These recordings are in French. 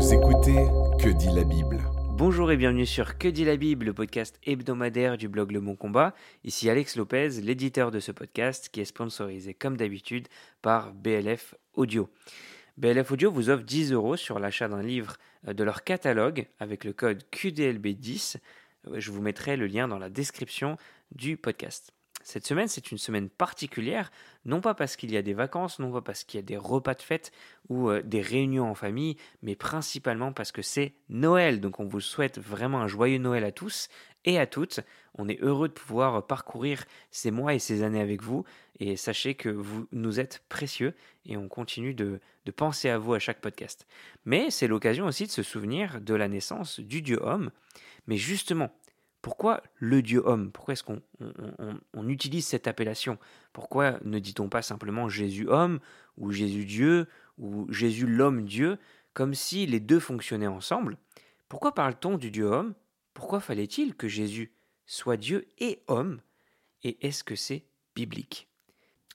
Vous écoutez Que dit la Bible Bonjour et bienvenue sur Que dit la Bible, le podcast hebdomadaire du blog Le Bon Combat. Ici Alex Lopez, l'éditeur de ce podcast qui est sponsorisé comme d'habitude par BLF Audio. BLF Audio vous offre 10 euros sur l'achat d'un livre euh, de leur catalogue avec le code QDLB10. Euh, Je vous mettrai le lien dans la description du podcast. Cette semaine, c'est une semaine particulière, non pas parce qu'il y a des vacances, non pas parce qu'il y a des repas de fête ou euh, des réunions en famille, mais principalement parce que c'est Noël. Donc on vous souhaite vraiment un joyeux Noël à tous et à toutes. On est heureux de pouvoir parcourir ces mois et ces années avec vous. Et sachez que vous nous êtes précieux et on continue de, de penser à vous à chaque podcast. Mais c'est l'occasion aussi de se souvenir de la naissance du Dieu homme. Mais justement, pourquoi le Dieu homme? Pourquoi est-ce qu'on on, utilise cette appellation? Pourquoi ne dit-on pas simplement Jésus homme ou Jésus Dieu ou Jésus l'homme Dieu comme si les deux fonctionnaient ensemble? Pourquoi parle-t-on du Dieu homme? Pourquoi fallait-il que Jésus soit Dieu et homme? Et est-ce que c'est biblique?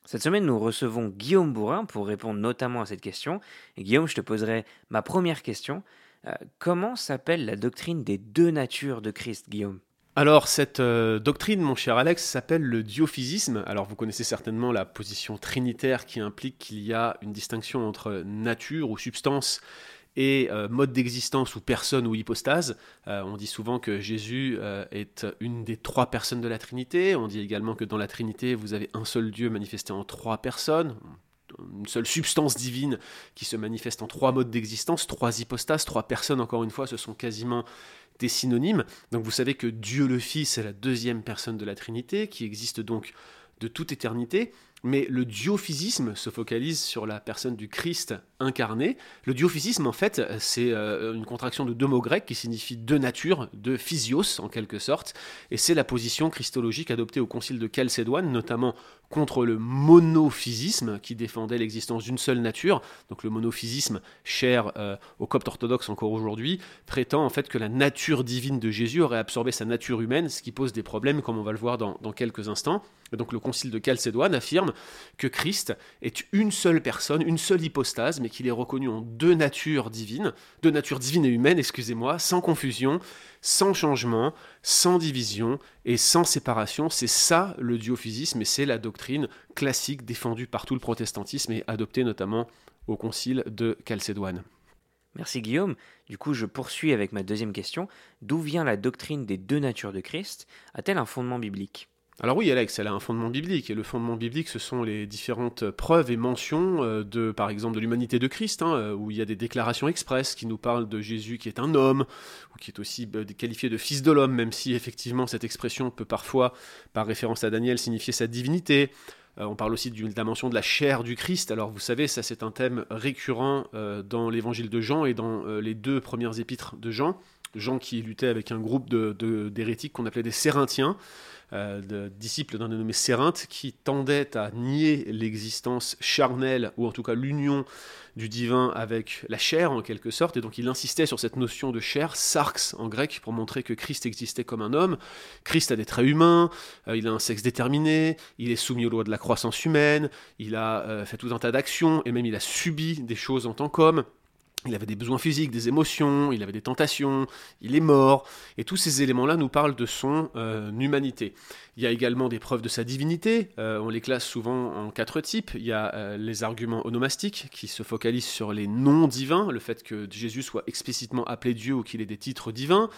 Cette semaine, nous recevons Guillaume Bourrin pour répondre notamment à cette question. Et Guillaume, je te poserai ma première question. Euh, comment s'appelle la doctrine des deux natures de Christ, Guillaume? Alors, cette euh, doctrine, mon cher Alex, s'appelle le diophysisme. Alors, vous connaissez certainement la position trinitaire qui implique qu'il y a une distinction entre nature ou substance et euh, mode d'existence ou personne ou hypostase. Euh, on dit souvent que Jésus est une des trois personnes de la Trinité. On dit également que dans la Trinité, vous avez un seul Dieu manifesté en trois personnes une seule substance divine qui se manifeste en trois modes d'existence, trois hypostases, trois personnes, encore une fois, ce sont quasiment des synonymes. Donc vous savez que Dieu le Fils est la deuxième personne de la Trinité, qui existe donc de toute éternité, mais le diophysisme se focalise sur la personne du Christ incarné. Le diophysisme, en fait, c'est euh, une contraction de deux mots grecs qui signifie deux natures, de physios en quelque sorte, et c'est la position christologique adoptée au concile de Chalcédoine, notamment contre le monophysisme qui défendait l'existence d'une seule nature. Donc le monophysisme, cher euh, aux coptes orthodoxes encore aujourd'hui, prétend en fait que la nature divine de Jésus aurait absorbé sa nature humaine, ce qui pose des problèmes comme on va le voir dans quelques instants. Et donc le concile de Chalcédoine affirme que Christ est une seule personne, une seule hypostase, mais qu'il est reconnu en deux natures divines, deux natures divines et humaines, excusez-moi, sans confusion, sans changement, sans division et sans séparation. C'est ça le diophysisme et c'est la doctrine classique défendue par tout le protestantisme et adoptée notamment au concile de Chalcédoine. Merci Guillaume. Du coup, je poursuis avec ma deuxième question. D'où vient la doctrine des deux natures de Christ? A-t-elle un fondement biblique? Alors oui, Alex, elle a un fondement biblique, et le fondement biblique, ce sont les différentes preuves et mentions euh, de, par exemple, de l'humanité de Christ, hein, euh, où il y a des déclarations expresses qui nous parlent de Jésus qui est un homme, ou qui est aussi euh, qualifié de fils de l'homme, même si effectivement cette expression peut parfois, par référence à Daniel, signifier sa divinité. Euh, on parle aussi d'une dimension de la chair du Christ. Alors vous savez, ça c'est un thème récurrent dans l'évangile de Jean et dans les deux premières épîtres de Jean. Jean qui luttait avec un groupe de- de- d'hérétiques qu'on appelait des Sérinthiens, euh, de disciples d'un dénommé Sérinthe, qui tendaient à nier l'existence charnelle, ou en tout cas l'union du divin avec la chair en quelque sorte, et donc il insistait sur cette notion de chair, sarx en grec, pour montrer que Christ existait comme un homme. Christ a des traits humains, euh, il a un sexe déterminé, il est soumis aux lois de la croissance humaine, il a euh, fait tout un tas d'actions, et même il a subi des choses en tant qu'homme. Il avait des besoins physiques, des émotions, il avait des tentations, il est mort, et tous ces éléments-là nous parlent de son euh, humanité. Il y a également des preuves de sa divinité, euh, on les classe souvent en quatre types. Il y a euh, les arguments onomastiques qui se focalisent sur les noms divins, le fait que Jésus soit explicitement appelé Dieu ou qu'il ait des titres divins.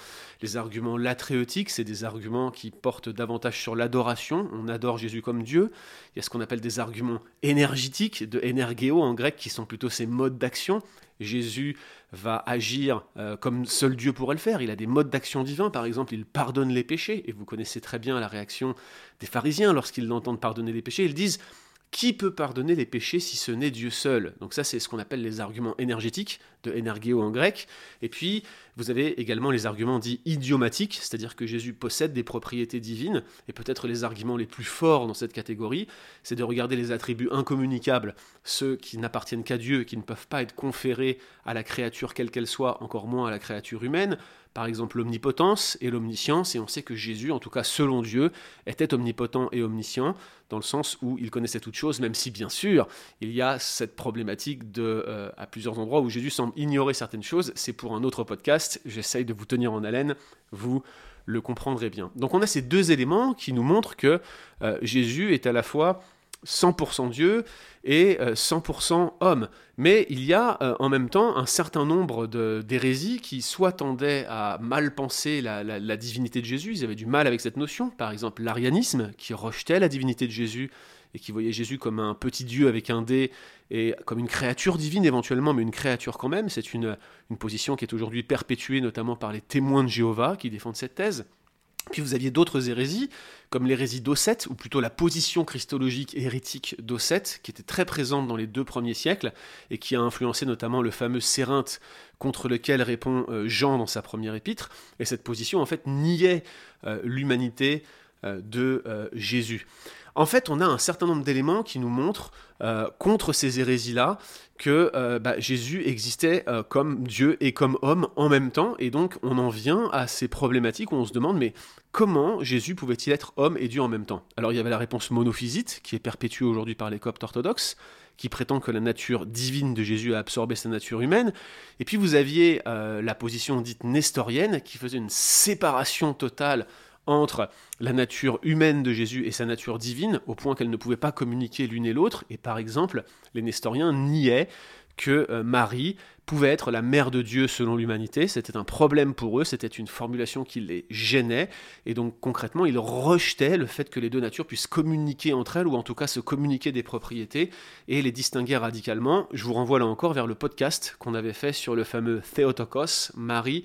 Les arguments latréotiques, c'est des arguments qui portent davantage sur l'adoration, on adore Jésus comme Dieu. Il y a ce qu'on appelle des arguments énergétiques, de énergéo en grec, qui sont plutôt ces modes d'action. Jésus va agir euh, comme seul Dieu pourrait le faire. Il a des modes d'action divins, par exemple, il pardonne les péchés. Et vous connaissez très bien la réaction des pharisiens lorsqu'ils l'entendent pardonner les péchés. Ils disent Qui peut pardonner les péchés si ce n'est Dieu seul? Donc ça, c'est ce qu'on appelle les arguments énergétiques, de énergéo en grec. Et puis, vous avez également les arguments dits idiomatiques, c'est-à-dire que Jésus possède des propriétés divines, et peut-être les arguments les plus forts dans cette catégorie, c'est de regarder les attributs incommunicables, ceux qui n'appartiennent qu'à Dieu, qui ne peuvent pas être conférés à la créature quelle qu'elle soit, encore moins à la créature humaine, par exemple l'omnipotence et l'omniscience, et on sait que Jésus, en tout cas selon Dieu, était omnipotent et omniscient, dans le sens où il connaissait toutes choses, même si bien sûr il y a cette problématique de, euh, à plusieurs endroits où Jésus semble ignorer certaines choses, c'est pour un autre podcast, j'essaye de vous tenir en haleine, vous le comprendrez bien. Donc on a ces deux éléments qui nous montrent que euh, Jésus est à la fois 100% Dieu et 100% euh, homme. Mais il y a euh, en même temps un certain nombre d'hérésies qui soit tendaient à mal penser la, divinité de Jésus, ils avaient du mal avec cette notion, par exemple l'arianisme qui rejetait la divinité de Jésus et qui voyait Jésus comme un petit Dieu avec un dé et comme une créature divine éventuellement, mais une créature quand même. C'est une, une position qui est aujourd'hui perpétuée notamment par les témoins de Jéhovah qui défendent cette thèse. Puis vous aviez d'autres hérésies, comme l'hérésie d'Ossète, ou plutôt la position christologique hérétique d'Ossète, qui était très présente dans les deux premiers siècles, et qui a influencé notamment le fameux Sérinthe contre lequel répond euh, Jean dans sa première épître. Et cette position, en fait, niait euh, l'humanité euh, de Jésus. En fait, on a un certain nombre d'éléments qui nous montrent, euh, contre ces hérésies-là, que euh, bah, Jésus existait euh, comme Dieu et comme homme en même temps, et donc on en vient à ces problématiques où on se demande, mais comment Jésus pouvait-il être homme et Dieu en même temps? Alors il y avait la réponse monophysite, qui est perpétuée aujourd'hui par les coptes orthodoxes, qui prétend que la nature divine de Jésus a absorbé sa nature humaine. Et puis vous aviez la position dite nestorienne, qui faisait une séparation totale entre la nature humaine de Jésus et sa nature divine, au point qu'elles ne pouvaient pas communiquer l'une et l'autre. Et par exemple, les nestoriens niaient que euh, Marie pouvait être la mère de Dieu selon l'humanité. C'était un problème pour eux, c'était une formulation qui les gênait. Et donc concrètement, ils rejetaient le fait que les deux natures puissent communiquer entre elles, ou en tout cas se communiquer des propriétés, et les distinguer radicalement. Je vous renvoie là encore vers le podcast qu'on avait fait sur le fameux Theotokos, Marie,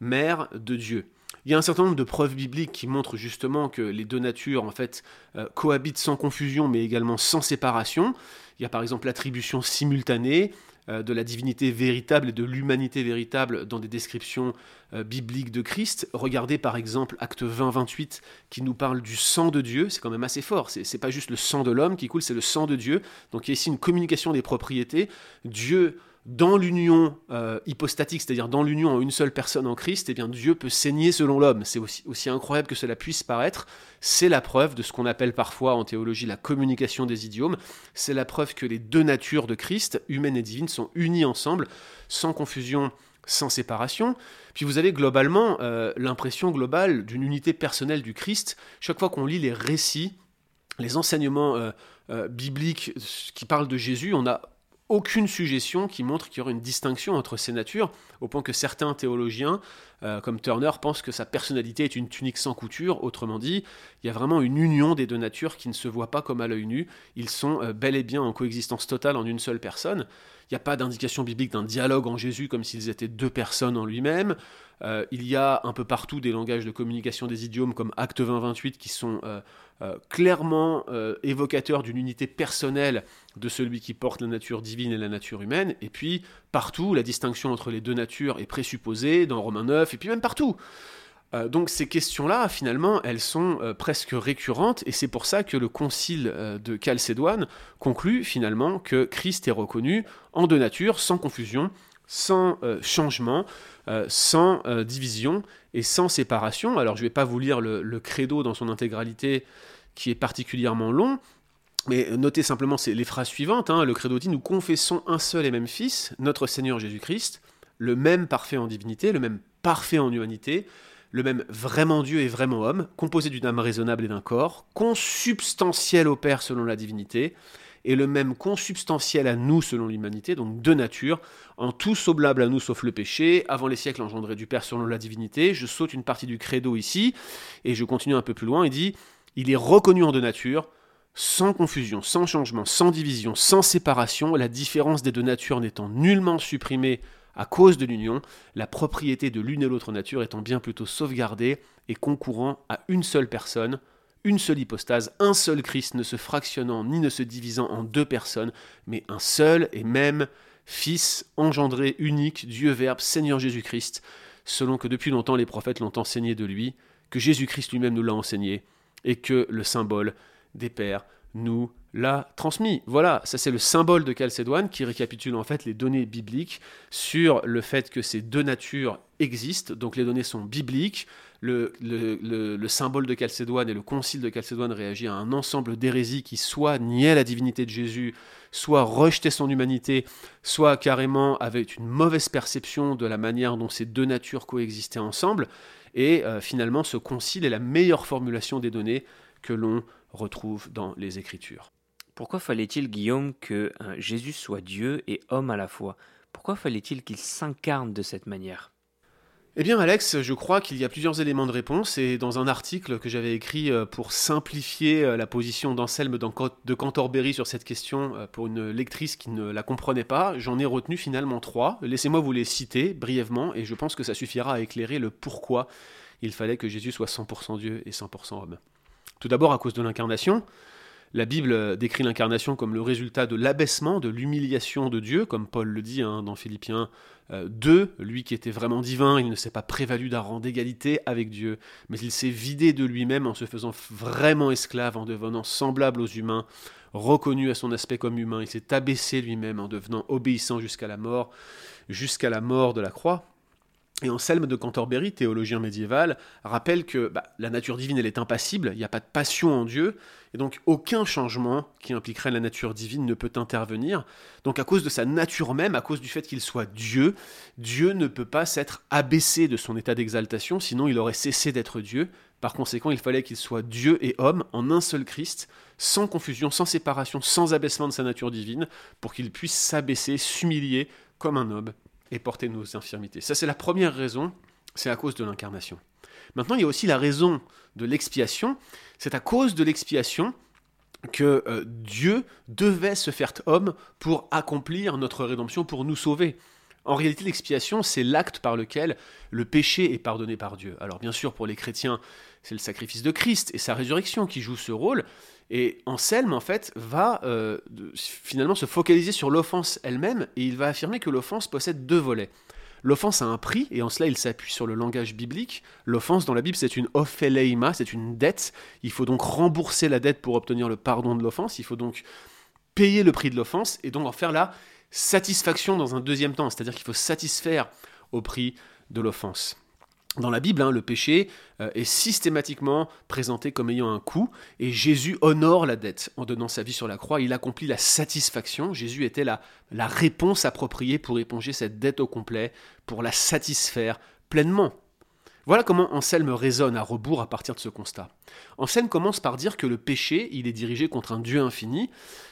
mère de Dieu. Il y a un certain nombre de preuves bibliques qui montrent justement que les deux natures en fait euh, cohabitent sans confusion mais également sans séparation. Il y a par exemple l'attribution simultanée euh, de la divinité véritable et de l'humanité véritable dans des descriptions euh, bibliques de Christ. Regardez par exemple Acte 20-28 qui nous parle du sang de Dieu, c'est quand même assez fort, c'est pas juste le sang de l'homme qui coule, c'est le sang de Dieu. Donc il y a ici une communication des propriétés. Dieu dans l'union euh, hypostatique, c'est-à-dire dans l'union en une seule personne en Christ, eh bien Dieu peut saigner selon l'homme. C'est aussi, incroyable que cela puisse paraître. C'est la preuve de ce qu'on appelle parfois en théologie la communication des idiomes. C'est la preuve que les deux natures de Christ, humaine et divine, sont unies ensemble, sans confusion, sans séparation. Puis vous avez globalement euh, l'impression globale d'une unité personnelle du Christ. Chaque fois qu'on lit les récits, les enseignements euh, bibliques qui parlent de Jésus, on a aucune suggestion qui montre qu'il y aurait une distinction entre ces natures, au point que certains théologiens, euh, comme Turner, pensent que sa personnalité est une tunique sans couture. Autrement dit, il y a vraiment une union des deux natures qui ne se voit pas comme à l'œil nu. Ils sont euh, bel et bien en coexistence totale en une seule personne. Il n'y a pas d'indication biblique d'un dialogue en Jésus comme s'ils étaient deux personnes en lui-même. Euh, il y a un peu partout des langages de communication des idiomes comme Acte 20-28 qui sont clairement euh, évocateur d'une unité personnelle de celui qui porte la nature divine et la nature humaine, et puis partout, la distinction entre les deux natures est présupposée, dans Romains 9, et puis même partout. Euh, donc ces questions-là, finalement, elles sont presque récurrentes, et c'est pour ça que le concile de Chalcédoine conclut finalement que Christ est reconnu en deux natures, sans confusion, sans changement, sans division, et sans séparation. Alors je ne vais pas vous lire le, credo dans son intégralité qui est particulièrement long, mais notez simplement les phrases suivantes. Hein. Le credo dit Nous confessons un seul et même Fils, notre Seigneur Jésus-Christ, le même parfait en divinité, le même parfait en humanité, le même vraiment Dieu et vraiment homme, composé d'une âme raisonnable et d'un corps, consubstantiel au Père selon la divinité, et le même consubstantiel à nous selon l'humanité, donc de nature, en tout semblable à nous sauf le péché, avant les siècles engendrés du Père selon la divinité. Je saute une partie du credo ici, et je continue un peu plus loin, il dit, il est reconnu en de nature, sans confusion, sans changement, sans division, sans séparation, la différence des deux natures n'étant nullement supprimée à cause de l'union, la propriété de l'une et l'autre nature étant bien plutôt sauvegardée et concourant à une seule personne, une seule hypostase, un seul Christ ne se fractionnant ni ne se divisant en deux personnes, mais un seul et même Fils engendré, unique, Dieu Verbe, Seigneur Jésus-Christ, selon que depuis longtemps les prophètes l'ont enseigné de lui, que Jésus-Christ lui-même nous l'a enseigné, et que le symbole des pères nous l'a transmis. Voilà, ça c'est le symbole de Chalcédoine qui récapitule en fait les données bibliques sur le fait que ces deux natures existent. Donc les données sont bibliques. Le, le, symbole de Chalcédoine et le concile de Chalcédoine réagit à un ensemble d'hérésies qui soit niaient la divinité de Jésus, soit rejetaient son humanité, soit carrément avaient une mauvaise perception de la manière dont ces deux natures coexistaient ensemble. Et euh, finalement, ce concile est la meilleure formulation des données que l'on retrouve dans les Écritures. Pourquoi fallait-il, Guillaume, que euh, Jésus soit Dieu et homme à la fois? Pourquoi fallait-il qu'il s'incarne de cette manière? Eh bien Alex, je crois qu'il y a plusieurs éléments de réponse et dans un article que j'avais écrit euh, pour simplifier euh, la position d'Anselme de Cantorbery sur cette question pour une lectrice qui ne la comprenait pas, j'en ai retenu finalement trois. Laissez-moi vous les citer brièvement et je pense que ça suffira à éclairer le pourquoi il fallait que Jésus soit 100% Dieu et 100% homme. Tout d'abord à cause de l'incarnation. La Bible décrit l'incarnation comme le résultat de l'abaissement, de l'humiliation de Dieu, comme Paul le dit hein, dans Philippiens 2. Euh, lui qui était vraiment divin, il ne s'est pas prévalu d'un rang d'égalité avec Dieu, mais il s'est vidé de lui-même en se faisant vraiment esclave, en devenant semblable aux humains, reconnu à son aspect comme humain. Il s'est abaissé lui-même en devenant obéissant jusqu'à la mort, jusqu'à la mort de la croix. Et Anselme de Canterbury, théologien médiéval, rappelle que bah, la nature divine, elle est impassible, il n'y a pas de passion en Dieu, et donc aucun changement qui impliquerait la nature divine ne peut intervenir. Donc à cause de sa nature même, à cause du fait qu'il soit Dieu, Dieu ne peut pas s'être abaissé de son état d'exaltation, sinon il aurait cessé d'être Dieu. Par conséquent, il fallait qu'il soit Dieu et homme en un seul Christ, sans confusion, sans séparation, sans abaissement de sa nature divine, pour qu'il puisse s'abaisser, s'humilier comme un homme et porter nos infirmités. Ça, c'est la première raison, c'est à cause de l'incarnation. Maintenant, il y a aussi la raison de l'expiation. C'est à cause de l'expiation que euh, Dieu devait se faire homme pour accomplir notre rédemption, pour nous sauver. En réalité, l'expiation, c'est l'acte par lequel le péché est pardonné par Dieu. Alors bien sûr, pour les chrétiens, c'est le sacrifice de Christ et sa résurrection qui joue ce rôle, et Anselme, en fait, va euh, finalement se focaliser sur l'offense elle-même, et il va affirmer que l'offense possède deux volets. L'offense a un prix, et en cela il s'appuie sur le langage biblique. L'offense dans la Bible, c'est une opheleima, c'est une dette. Il faut donc rembourser la dette pour obtenir le pardon de l'offense. Il faut donc payer le prix de l'offense, et donc en faire la satisfaction dans un deuxième temps. C'est-à-dire qu'il faut satisfaire au prix de l'offense. Dans la Bible, hein, le péché euh, est systématiquement présenté comme ayant un coût, et Jésus honore la dette en donnant sa vie sur la croix. Il accomplit la satisfaction. Jésus était la, la réponse appropriée pour éponger cette dette au complet, pour la satisfaire pleinement. Voilà comment Anselme raisonne à rebours à partir de ce constat. Anselme commence par dire que le péché, il est dirigé contre un Dieu infini,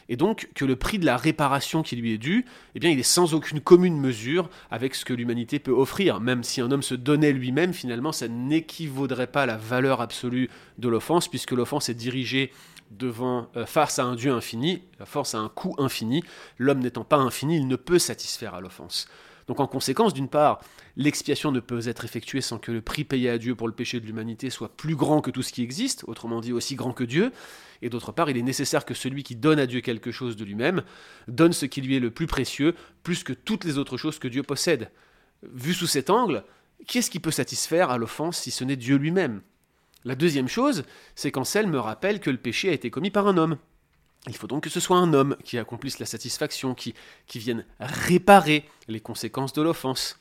et donc que le prix de la réparation qui lui est dû, eh bien, il est sans aucune commune mesure avec ce que l'humanité peut offrir. Même si un homme se donnait lui-même, finalement, ça n'équivaudrait pas à la valeur absolue de l'offense, puisque l'offense est dirigée devant, euh, face à un Dieu infini, face à un coût infini. L'homme n'étant pas infini, il ne peut satisfaire à l'offense. Donc en conséquence, d'une part, l'expiation ne peut être effectuée sans que le prix payé à Dieu pour le péché de l'humanité soit plus grand que tout ce qui existe, autrement dit aussi grand que Dieu, et d'autre part, il est nécessaire que celui qui donne à Dieu quelque chose de lui-même donne ce qui lui est le plus précieux, plus que toutes les autres choses que Dieu possède. Vu sous cet angle, qui est-ce qui peut satisfaire à l'offense si ce n'est Dieu lui-même? La deuxième chose, c'est qu'Anselme me rappelle que le péché a été commis par un homme. Il faut donc que ce soit un homme qui accomplisse la satisfaction, qui, vienne réparer les conséquences de l'offense.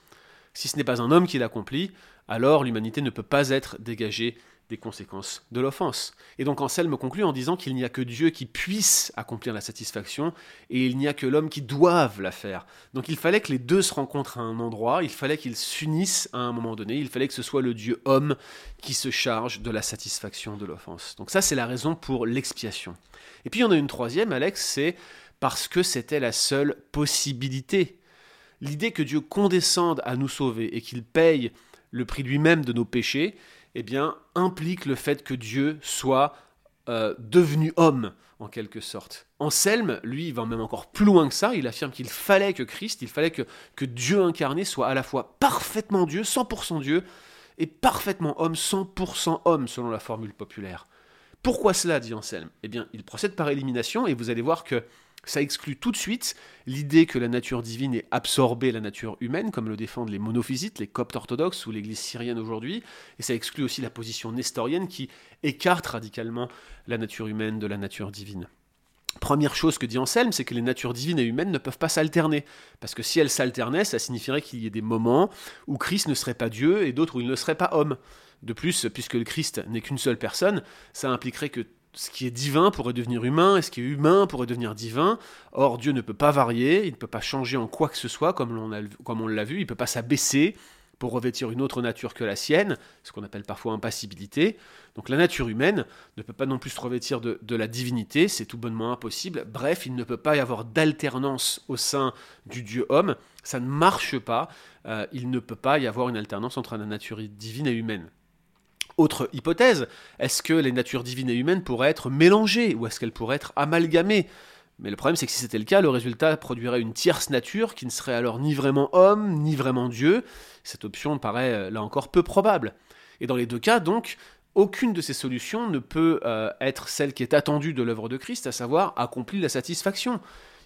Si ce n'est pas un homme qui l'accomplit, alors l'humanité ne peut pas être dégagée des conséquences de l'offense. Et donc Anselme conclut en disant qu'il n'y a que Dieu qui puisse accomplir la satisfaction et il n'y a que l'homme qui doive la faire. Donc il fallait que les deux se rencontrent à un endroit, il fallait qu'ils s'unissent à un moment donné, il fallait que ce soit le Dieu homme qui se charge de la satisfaction de l'offense. Donc ça c'est la raison pour l'expiation. Et puis il y en a une troisième, Alex, c'est parce que c'était la seule possibilité. L'idée que Dieu condescende à nous sauver et qu'il paye le prix lui-même de nos péchés, eh bien, implique le fait que Dieu soit euh, devenu homme, en quelque sorte. Anselme, lui, va même encore plus loin que ça, il affirme qu'il fallait que Christ, il fallait que, que Dieu incarné soit à la fois parfaitement Dieu, 100% Dieu, et parfaitement homme, 100% homme, selon la formule populaire. Pourquoi cela, dit Anselme? Eh bien, il procède par élimination, et vous allez voir que ça exclut tout de suite l'idée que la nature divine est absorbée la nature humaine, comme le défendent les monophysites, les coptes orthodoxes ou l'église syrienne aujourd'hui, et ça exclut aussi la position nestorienne qui écarte radicalement la nature humaine de la nature divine. Première chose que dit Anselme, c'est que les natures divines et humaines ne peuvent pas s'alterner. Parce que si elles s'alternaient, ça signifierait qu'il y ait des moments où Christ ne serait pas Dieu et d'autres où il ne serait pas homme. De plus, puisque le Christ n'est qu'une seule personne, ça impliquerait que ce qui est divin pourrait devenir humain et ce qui est humain pourrait devenir divin. Or, Dieu ne peut pas varier, il ne peut pas changer en quoi que ce soit, comme on l'a vu, il ne peut pas s'abaisser pour revêtir une autre nature que la sienne, ce qu'on appelle parfois impassibilité. Donc la nature humaine ne peut pas non plus se revêtir de, la divinité, c'est tout bonnement impossible. Bref, il ne peut pas y avoir d'alternance au sein du Dieu homme, ça ne marche pas, euh, il ne peut pas y avoir une alternance entre la nature divine et humaine. Autre hypothèse, est-ce que les natures divines et humaines pourraient être mélangées ou est-ce qu'elles pourraient être amalgamées? Mais le problème, c'est que si c'était le cas, le résultat produirait une tierce nature qui ne serait alors ni vraiment homme, ni vraiment Dieu. Cette option paraît euh, là encore peu probable. Et dans les deux cas, donc, aucune de ces solutions ne peut euh, être celle qui est attendue de l'œuvre de Christ, à savoir accomplir la satisfaction.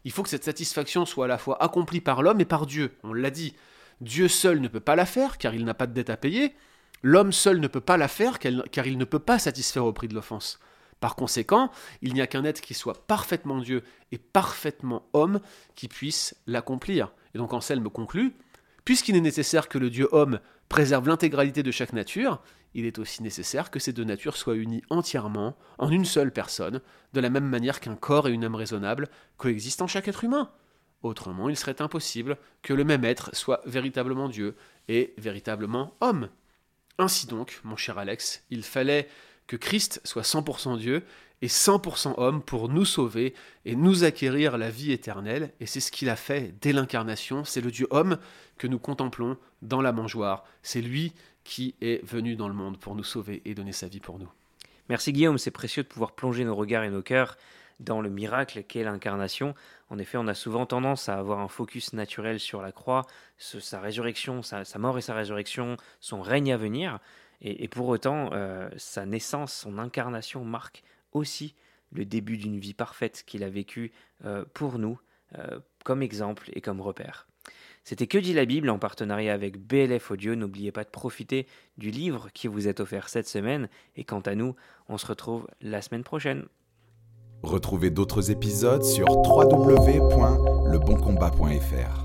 Il faut que cette satisfaction soit à la fois accomplie par l'homme et par Dieu. On l'a dit. Dieu seul ne peut pas la faire, car il n'a pas de dette à payer. L'homme seul ne peut pas la faire car il ne peut pas satisfaire au prix de l'offense. Par conséquent, il n'y a qu'un être qui soit parfaitement Dieu et parfaitement homme qui puisse l'accomplir. Et donc Anselme conclut, puisqu'il est nécessaire que le Dieu homme préserve l'intégralité de chaque nature, il est aussi nécessaire que ces deux natures soient unies entièrement en une seule personne, de la même manière qu'un corps et une âme raisonnable coexistent en chaque être humain. Autrement, il serait impossible que le même être soit véritablement Dieu et véritablement homme. Ainsi donc, mon cher Alex, il fallait que Christ soit 100% Dieu et 100% homme pour nous sauver et nous acquérir la vie éternelle. Et c'est ce qu'il a fait dès l'incarnation. C'est le Dieu homme que nous contemplons dans la mangeoire. C'est lui qui est venu dans le monde pour nous sauver et donner sa vie pour nous. Merci Guillaume, c'est précieux de pouvoir plonger nos regards et nos cœurs dans le miracle qu'est l'incarnation. En effet, on a souvent tendance à avoir un focus naturel sur la croix, sa résurrection, sa, mort et sa résurrection, son règne à venir. Et, pour autant, euh, sa naissance, son incarnation marque aussi le début d'une vie parfaite qu'il a vécue euh, pour nous, euh, comme exemple et comme repère. C'était Que dit la Bible en partenariat avec BLF Audio. N'oubliez pas de profiter du livre qui vous est offert cette semaine. Et quant à nous, on se retrouve la semaine prochaine. Retrouvez d'autres épisodes sur www.leboncombat.fr.